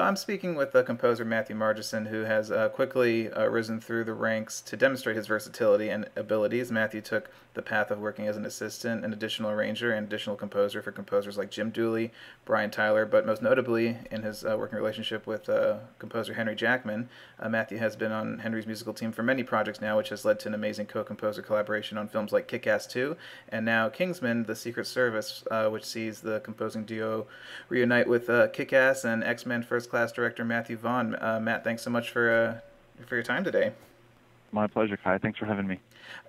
I'm speaking with the composer Matthew Margeson, who has uh, quickly uh, risen through the ranks to demonstrate his versatility and abilities. Matthew took the path of working as an assistant, an additional arranger, and additional composer for composers like Jim Dooley, Brian Tyler, but most notably in his uh, working relationship with uh, composer Henry Jackman. Uh, Matthew has been on Henry's musical team for many projects now, which has led to an amazing co composer collaboration on films like Kick Ass 2 and now Kingsman The Secret Service, uh, which sees the composing duo reunite with Kick Ass and X Men First Class director Matthew Vaughn. Matt, thanks so much for, for your time today. My pleasure, Kai. Thanks for having me.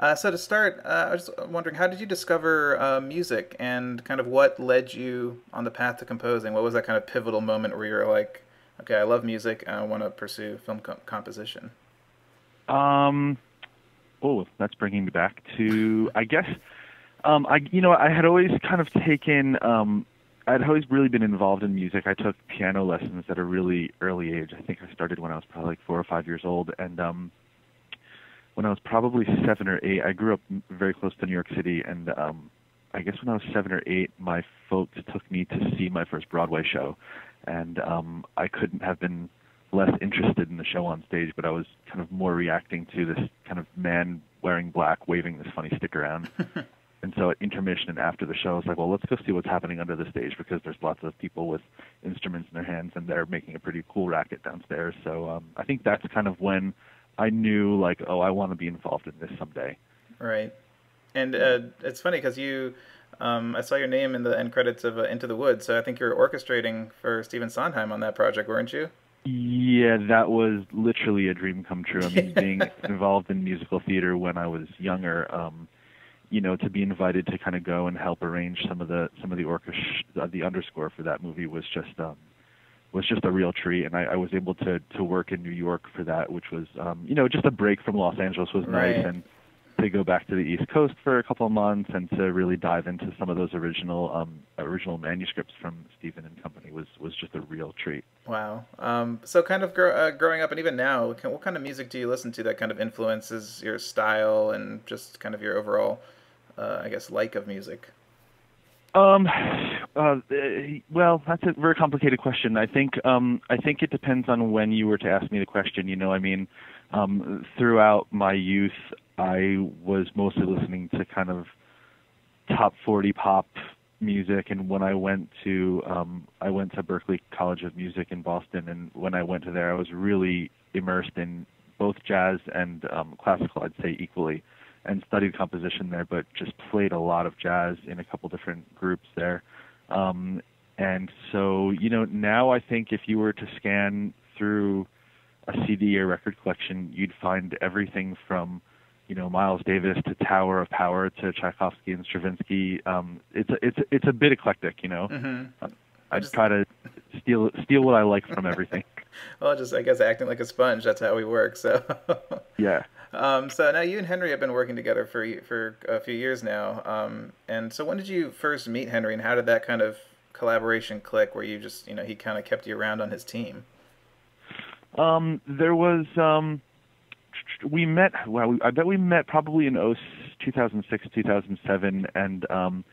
Uh, so to start, uh, I was wondering, how did you discover uh, music, and kind of what led you on the path to composing? What was that kind of pivotal moment where you're like, okay, I love music, and I want to pursue film co- composition? Um, oh, that's bringing me back to, I guess, um, I you know, I had always kind of taken, um, I'd always really been involved in music. I took piano lessons at a really early age. I think I started when I was probably like four or five years old, and um, when I was probably seven or eight. I grew up very close to New York City, and um, I guess when I was seven or eight, my folks took me to see my first Broadway show, and um, I couldn't have been less interested in the show on stage, but I was kind of more reacting to this kind of man wearing black waving this funny stick around. and so at intermission and after the show, I was like, well, let's go see what's happening under the stage because there's lots of people with instruments in their hands and they're making a pretty cool racket downstairs. So um, I think that's kind of when I knew like, oh, I want to be involved in this someday. Right, and uh, it's funny because you, um, I saw your name in the end credits of uh, Into the Woods, so I think you're orchestrating for Stephen Sondheim on that project, weren't you? Yeah, that was literally a dream come true. I mean, being involved in musical theater when I was younger, um, you know, to be invited to kind of go and help arrange some of the some of the orchestra, the underscore for that movie was just um, was just a real treat, and I, I was able to to work in New York for that, which was um, you know just a break from Los Angeles was right. nice, and to go back to the East Coast for a couple of months and to really dive into some of those original um, original manuscripts from Stephen and company was was just a real treat. Wow. Um, so kind of gr- uh, growing up and even now, what kind of music do you listen to that kind of influences your style and just kind of your overall, uh, I guess, like of music? Um, uh, well, that's a very complicated question. I think um, I think it depends on when you were to ask me the question. You know, I mean, um, throughout my youth, I was mostly listening to kind of top 40 pop music, and when I went to um, I went to Berklee College of Music in Boston, and when I went to there, I was really immersed in both jazz and um, classical. I'd say equally and studied composition there, but just played a lot of jazz in a couple different groups there. Um, and so, you know, now I think if you were to scan through a CD or record collection, you'd find everything from, you know, Miles Davis to Tower of Power to Tchaikovsky and Stravinsky. Um, it's a, it's a, it's a bit eclectic, you know. Mm-hmm. I just try to steal steal what I like from everything. well, just I guess acting like a sponge. That's how we work. So yeah. Um, so now you and Henry have been working together for for a few years now. Um, and so when did you first meet Henry, and how did that kind of collaboration click? Where you just you know he kind of kept you around on his team. Um, there was um, we met. Well, I bet we met probably in 2006, 2007, and um,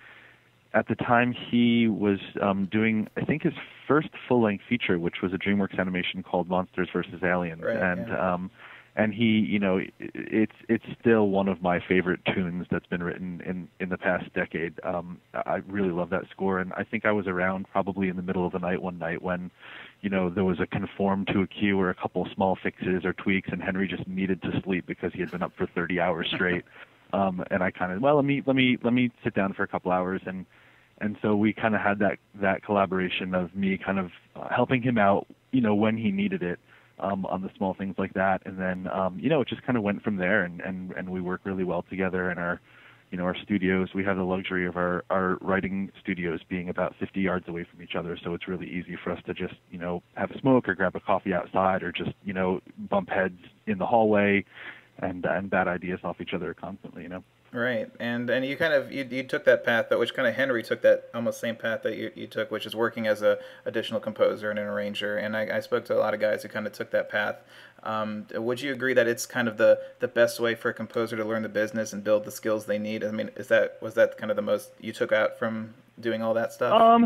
at the time he was um, doing, I think, his first full-length feature, which was a DreamWorks animation called Monsters vs. Aliens, right, and yeah. um, and he, you know, it's it's still one of my favorite tunes that's been written in in the past decade. Um, I really love that score, and I think I was around probably in the middle of the night one night when, you know, there was a conform to a cue or a couple small fixes or tweaks, and Henry just needed to sleep because he had been up for 30 hours straight. um, and I kind of, well, let me let me let me sit down for a couple hours and and so we kind of had that that collaboration of me kind of uh, helping him out, you know, when he needed it um, on the small things like that, and then um, you know it just kind of went from there, and and and we work really well together in our you know our studios. We have the luxury of our our writing studios being about 50 yards away from each other, so it's really easy for us to just you know have a smoke or grab a coffee outside or just you know bump heads in the hallway and and bad ideas off each other constantly, you know. Right, and and you kind of you, you took that path, but which kind of Henry took that almost same path that you, you took, which is working as a additional composer and an arranger. And I, I spoke to a lot of guys who kind of took that path. Um, would you agree that it's kind of the the best way for a composer to learn the business and build the skills they need? I mean, is that was that kind of the most you took out from doing all that stuff? Um,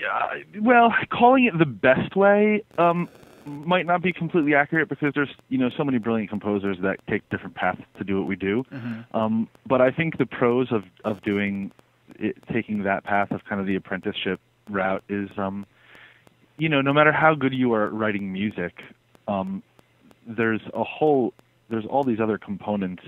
yeah, well, calling it the best way um, might not be completely accurate because there's you know so many brilliant composers that take different paths to do what we do. Mm-hmm. Um, but I think the pros of of doing it, taking that path of kind of the apprenticeship route is um, you know no matter how good you are at writing music, um, there's a whole there's all these other components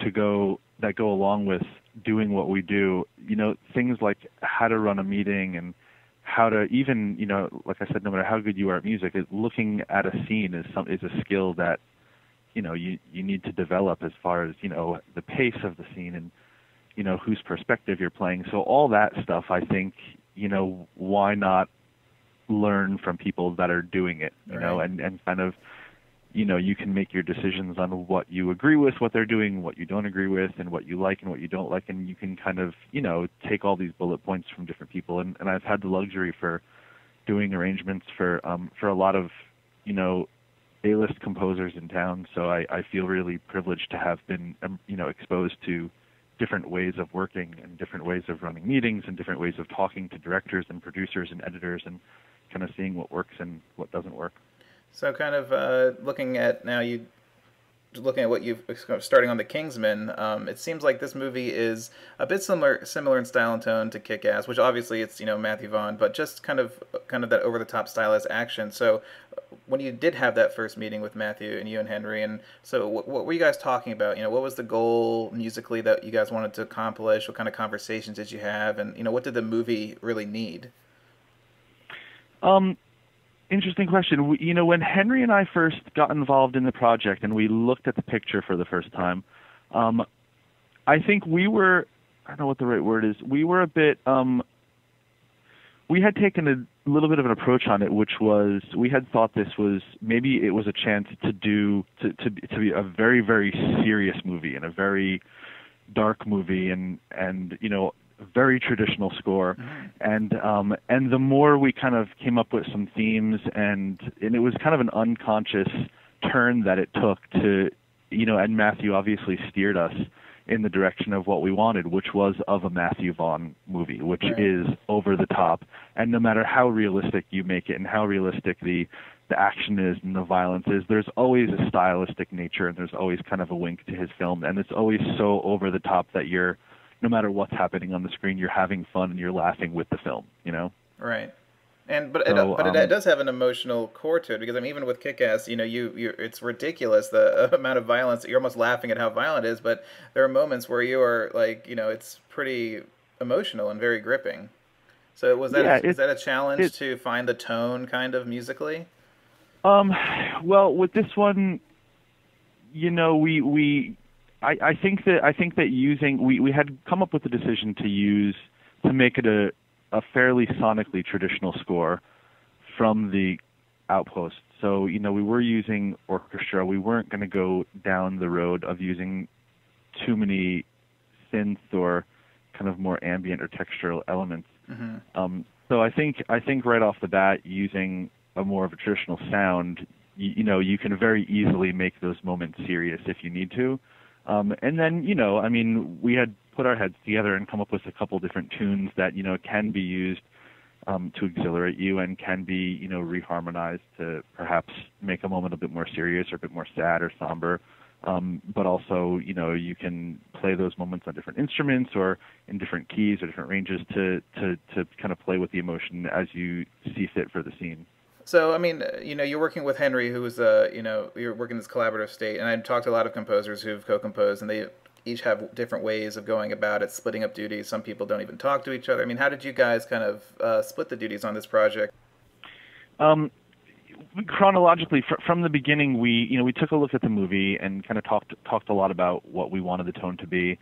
to go that go along with doing what we do. You know things like how to run a meeting and how to even you know like I said, no matter how good you are at music, it, looking at a scene is some is a skill that you know you you need to develop as far as you know the pace of the scene and you know whose perspective you're playing. So all that stuff, I think you know why not learn from people that are doing it, you know, and and kind of you know you can make your decisions on what you agree with what they're doing what you don't agree with and what you like and what you don't like and you can kind of you know take all these bullet points from different people. And and I've had the luxury for doing arrangements for um for a lot of you know A-list composers in town. So I I feel really privileged to have been um, you know exposed to different ways of working and different ways of running meetings and different ways of talking to directors and producers and editors and kind of seeing what works and what doesn't work So, kind of uh, looking at now, you looking at what you've starting on the Kingsman. Um, it seems like this movie is a bit similar, similar in style and tone to Kick Ass, which obviously it's you know Matthew Vaughn, but just kind of kind of that over the top stylized action. So, uh, when you did have that first meeting with Matthew and you and Henry, and so what, what were you guys talking about? You know, what was the goal musically that you guys wanted to accomplish? What kind of conversations did you have, and you know, what did the movie really need? Um, interesting question. You know, when Henry and I first got involved in the project and we looked at the picture for the first time, um, I think we were, I don't know what the right word is, we were a bit, um, we had taken a little bit of an approach on it, which was we had thought this was maybe it was a chance to do to to, to be a very very serious movie and a very dark movie and and you know very traditional score. And um and the more we kind of came up with some themes and and it was kind of an unconscious turn that it took to you know and Matthew obviously steered us in the direction of what we wanted which was of a Matthew Vaughn movie which Right. is over the top. And no matter how realistic you make it and how realistic the the action is and the violence is there's always a stylistic nature and there's always kind of a wink to his film. And it's always so over the top that you're no matter what's happening on the screen you're having fun and you're laughing with the film you know Right. And but it, but it, um, it does have an emotional core to it because I mean even with Kick-Ass, you know, you you it's ridiculous the amount of violence. You're almost laughing at how violent it is, but there are moments where you are like, you know, it's pretty emotional and very gripping. So was that Yeah, a, is that a challenge it- to find the tone kind of musically? Um, well, with this one, you know, we we, I, I think that I think that using we we had come up with the decision to use to make it a a fairly sonically traditional score from the outpost. So you know, we were using orchestra. We weren't going to go down the road of using too many synths or kind of more ambient or textural elements. hmm Um, so I think I think right off the bat, using a more of a traditional sound, you, you know, you can very easily make those moments serious if you need to. Um, and then, you know, I mean, we had put our heads together and come up with a couple different tunes that you know can be used um, to exhilarate you and can be, you know, reharmonized to perhaps make a moment a bit more serious or a bit more sad or somber. Um, but also, you know, you can play those moments on different instruments or in different keys or different ranges to, to, to kind of play with the emotion as you see fit for the scene. So I mean, uh, you know, you're working with Henry, who's uh, you know, you're working in this collaborative state, and I've talked to a lot of composers who've co-composed, and they each have different ways of going about it, splitting up duties. Some people don't even talk to each other. I mean, how did you guys kind of uh, split the duties on this project? Um, chronologically, fr- from the beginning, we you know we took a look at the movie and kind of talked talked a lot about what we wanted the tone to be,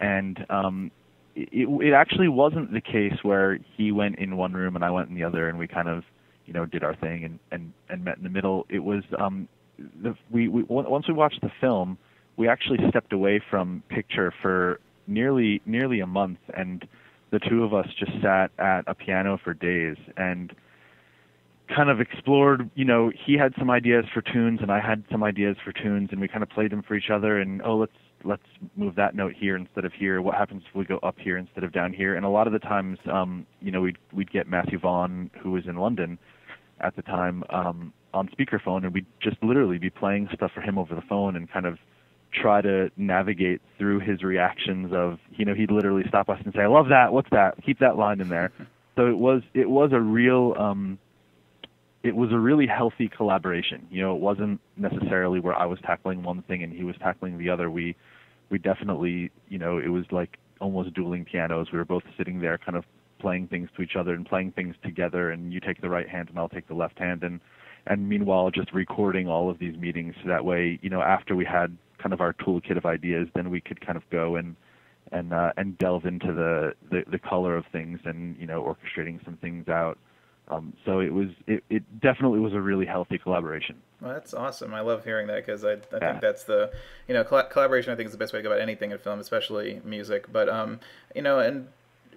and um, it, it actually wasn't the case where he went in one room and I went in the other, and we kind of you know did our thing and and and met in the middle. It was um, the, we, we once we watched the film, we actually stepped away from picture for nearly nearly a month, and the two of us just sat at a piano for days and kind of explored, you know, he had some ideas for tunes and I had some ideas for tunes and we kind of played them for each other and oh let's let's move that note here instead of here. What happens if we go up here instead of down here? And a lot of the times, um, you know, we'd we'd get Matthew Vaughn, who was in London at the time, um, on speakerphone, and we'd just literally be playing stuff for him over the phone and kind of try to navigate through his reactions of you know he'd literally stop us and say I love that what's that keep that line in there so it was it was a real um it was a really healthy collaboration. You know, it wasn't necessarily where I was tackling one thing and he was tackling the other. We we definitely, you know, it was like almost dueling pianos. We were both sitting there kind of playing things to each other and playing things together and you take the right hand and I'll take the left hand and and meanwhile just recording all of these meetings so that way, you know, after we had kind of our toolkit of ideas, then we could kind of go and and uh, and delve into the, the the color of things and you know orchestrating some things out um, so it was it, it definitely was a really healthy collaboration. Well, that's awesome. I love hearing that because I, I yeah. think that's the you know collaboration. I think is the best way to go about anything in film, especially music. But um, you know, and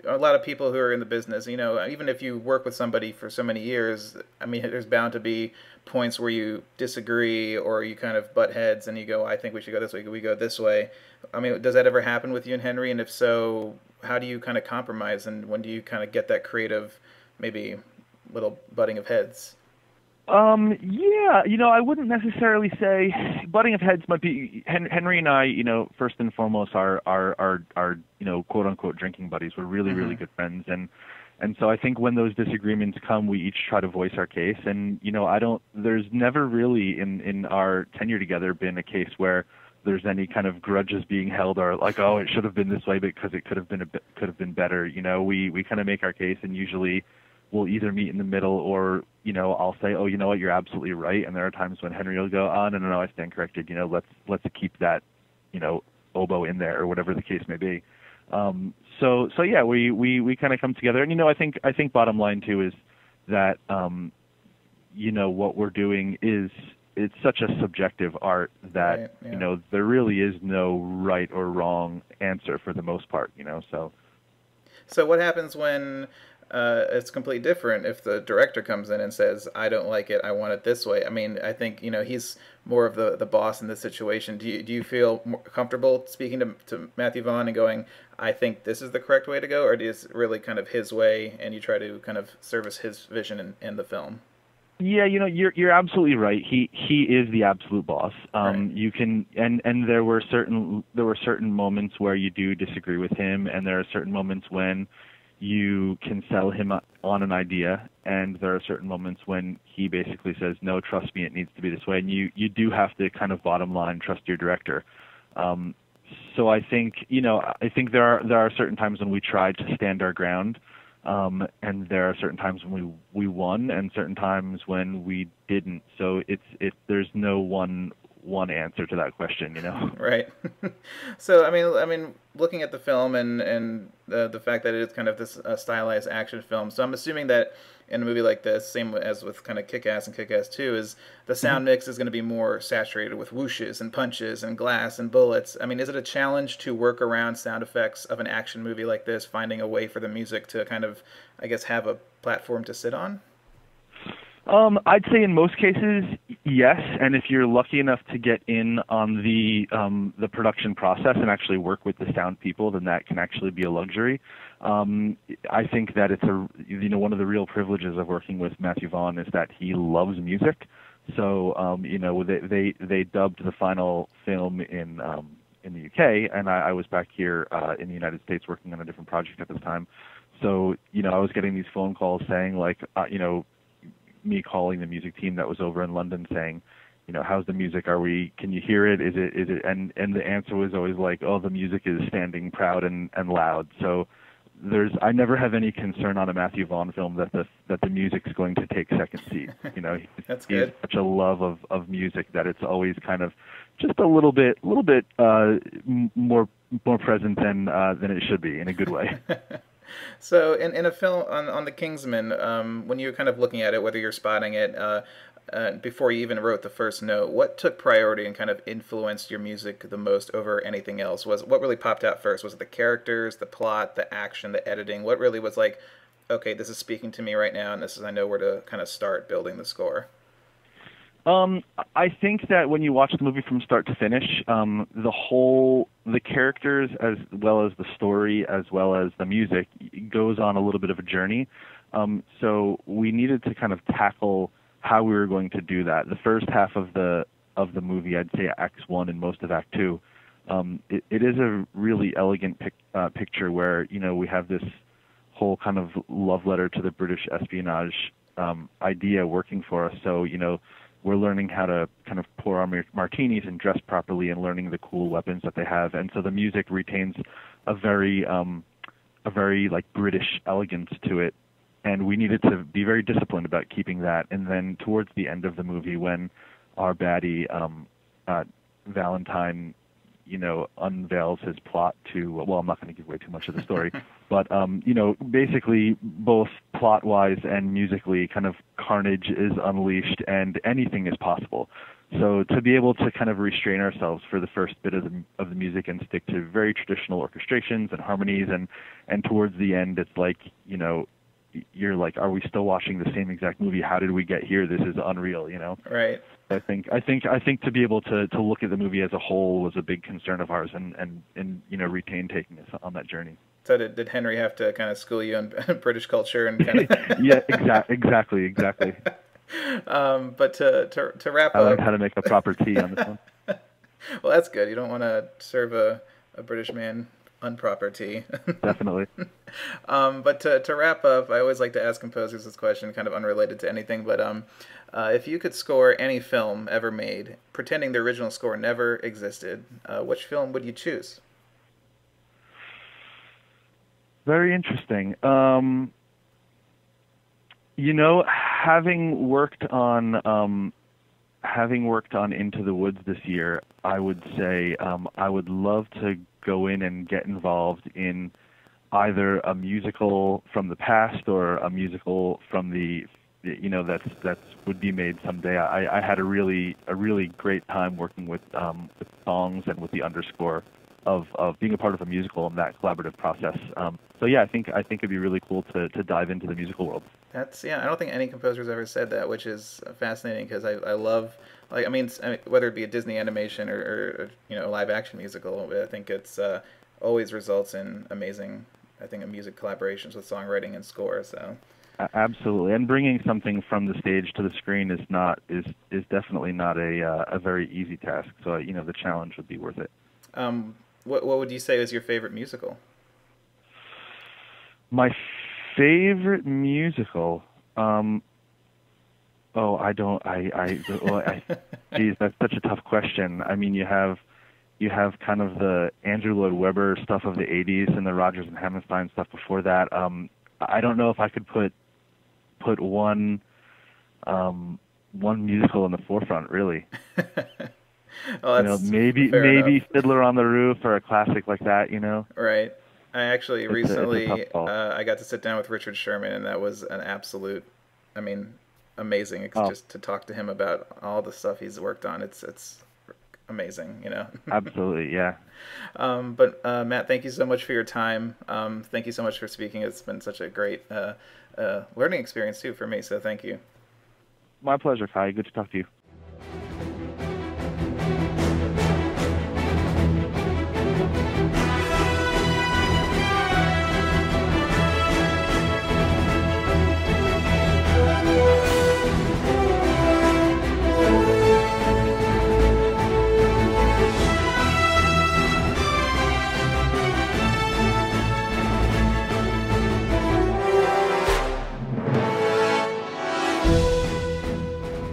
a lot of people who are in the business, you know, even if you work with somebody for so many years, I mean, there's bound to be points where you disagree or you kind of butt heads and you go, I think we should go this way, we go this way. I mean, does that ever happen with you and Henry? And if so, how do you kind of compromise and when do you kind of get that creative, maybe little butting of heads? Um, yeah, you know, I wouldn't necessarily say butting of heads might be Henry and I, you know, first and foremost are are are are you know, quote unquote drinking buddies. We're really mm-hmm. really good friends and and so I think when those disagreements come, we each try to voice our case and you know, I don't there's never really in in our tenure together been a case where there's any kind of grudges being held or like oh it should have been this way because it could have been a bit, could have been better you know we we kind of make our case and usually we'll either meet in the middle or you know I'll say oh you know what? You're absolutely right. And there are times when Henry will go oh no no no I stand corrected. You know let's let's keep that you know oboe in there or whatever the case may be. Um, so so yeah we we we kind of come together. And you know I think I think bottom line too is that um, you know what we're doing is it's such a subjective art that right, yeah. you know there really is no right or wrong answer for the most part you know so. So what happens when uh, it's completely different if the director comes in and says, "I don't like it. I want it this way." I mean, I think you know he's more of the, the boss in this situation. Do you do you feel more comfortable speaking to to Matthew Vaughn and going, "I think this is the correct way to go," or is it really kind of his way and you try to kind of service his vision in, in the film? Yeah, you know, you're you're absolutely right. He he is the absolute boss. Um, right. You can and and there were certain there were certain moments where you do disagree with him, and there are certain moments when you can sell him on an idea and there are certain moments when he basically says no trust me it needs to be this way. And you you do have to kind of bottom line trust your director. Um, so i think you know i think there are there are certain times when we tried to stand our ground um, and there are certain times when we we won and certain times when we didn't. So it's it there's no one one answer to that question, you know. right. so I mean, I mean, looking at the film and and the the fact that it is kind of this uh, stylized action film, so I'm assuming that in a movie like this, same as with kind of Kick-Ass and Kick-Ass 2, is the sound mm-hmm. mix is going to be more saturated with whooshes and punches and glass and bullets. I mean, is it a challenge to work around sound effects of an action movie like this, finding a way for the music to kind of, I guess, have a platform to sit on? Um, I'd say in most cases, yes. And if you're lucky enough to get in on the um, the production process and actually work with the sound people, then that can actually be a luxury. Um, I think that it's a you know one of the real privileges of working with Matthew Vaughn is that he loves music. So um, you know they they they dubbed the final film in um, in the UK, and I, I was back here uh, in the United States working on a different project at this time. So you know I was getting these phone calls saying like uh, you know me calling the music team that was over in London saying, you know, how's the music? Are we? Can you hear it? Is it? Is it? And and the answer was always like, oh, the music is standing proud and and loud. So there's I never have any concern on a Matthew Vaughn film that the that the music's going to take second seat. You know, That's he good. has such a love of of music that it's always kind of just a little bit a little bit uh more more present than uh than it should be in a good way. so in, in a film on, on the Kingsman, um, when you're kind of looking at it, whether you're spotting it uh, uh, before you even wrote the first note, what took priority and kind of influenced your music the most over anything else? Was what really popped out first? Was it the characters, the plot, the action, the editing? What really was like, okay, this is speaking to me right now, and this is I know where to kind of start building the score. Um, I think that when you watch the movie from start to finish, um, the whole, the characters as well as the story as well as the music goes on a little bit of a journey. Um, so we needed to kind of tackle how we were going to do that. The first half of the of the movie, I'd say Act One and most of Act Two, um, it, it is a really elegant pic, uh, picture where you know we have this whole kind of love letter to the British espionage um, idea working for us. So you know we're learning how to kind of pour our martinis and dress properly and learning the cool weapons that they have. And so the music retains a very um, a very like British elegance to it. And we needed to be very disciplined about keeping that. And then towards the end of the movie, when our baddie um, uh, Valentine you know, unveils his plot to, well, I'm not going to give away too much of the story, but, um, you know, basically both plot wise and musically, kind of carnage is unleashed and anything is possible. So to be able to kind of restrain ourselves for the first bit of the, of the music and stick to very traditional orchestrations and harmonies and, and towards the end, it's like, you know, you're like, are we still watching the same exact movie? How did we get here? This is unreal, you know? Right. I think I think I think to be able to to look at the movie as a whole was a big concern of ours, and and and you know retain taking us on that journey. So did, did Henry have to kind of school you on British culture and kind of yeah, exactly, exactly, exactly. um, but to to to wrap I up, learned how to make a proper tea on this one. well, that's good. You don't want to serve a a British man unproper tea. Definitely. um, but to, to wrap up, I always like to ask composers this question, kind of unrelated to anything. But um, uh, if you could score any film ever made, pretending the original score never existed, uh, which film would you choose? Very interesting. Um, you know, having worked on um, having worked on Into the Woods this year, I would say um, I would love to go in and get involved in either a musical from the past or a musical from the you know that's that's would be made someday. I, I had a really a really great time working with um, with songs and with the underscore of of being a part of a musical and that collaborative process. Um, so yeah, I think I think it'd be really cool to to dive into the musical world. That's yeah. I don't think any composer's ever said that, which is fascinating because I, I love like I mean, I mean, whether it be a Disney animation or, or you know live action musical, I think it's uh, always results in amazing I think music collaborations with songwriting and score. So absolutely, and bringing something from the stage to the screen is not is is definitely not a uh, a very easy task. So you know the challenge would be worth it. Um, what what would you say is your favorite musical? My favorite musical. Um, oh, I don't. I. I. Well, I geez, that's such a tough question. I mean, you have, you have kind of the Andrew Lloyd Webber stuff of the '80s and the Rodgers and Hammerstein stuff before that. Um, I don't know if I could put, put one, um, one musical in the forefront, really. well, you know, maybe maybe enough. Fiddler on the Roof or a classic like that. You know. Right. I actually it's recently a, a uh, I got to sit down with Richard Sherman, and that was an absolute. I mean, amazing. Oh. Just to talk to him about all the stuff he's worked on. It's it's amazing. You know. Absolutely, yeah. Um, but uh, Matt, thank you so much for your time. Um, thank you so much for speaking. It's been such a great uh, uh learning experience too for me. So thank you. My pleasure, Kai. Good to talk to you.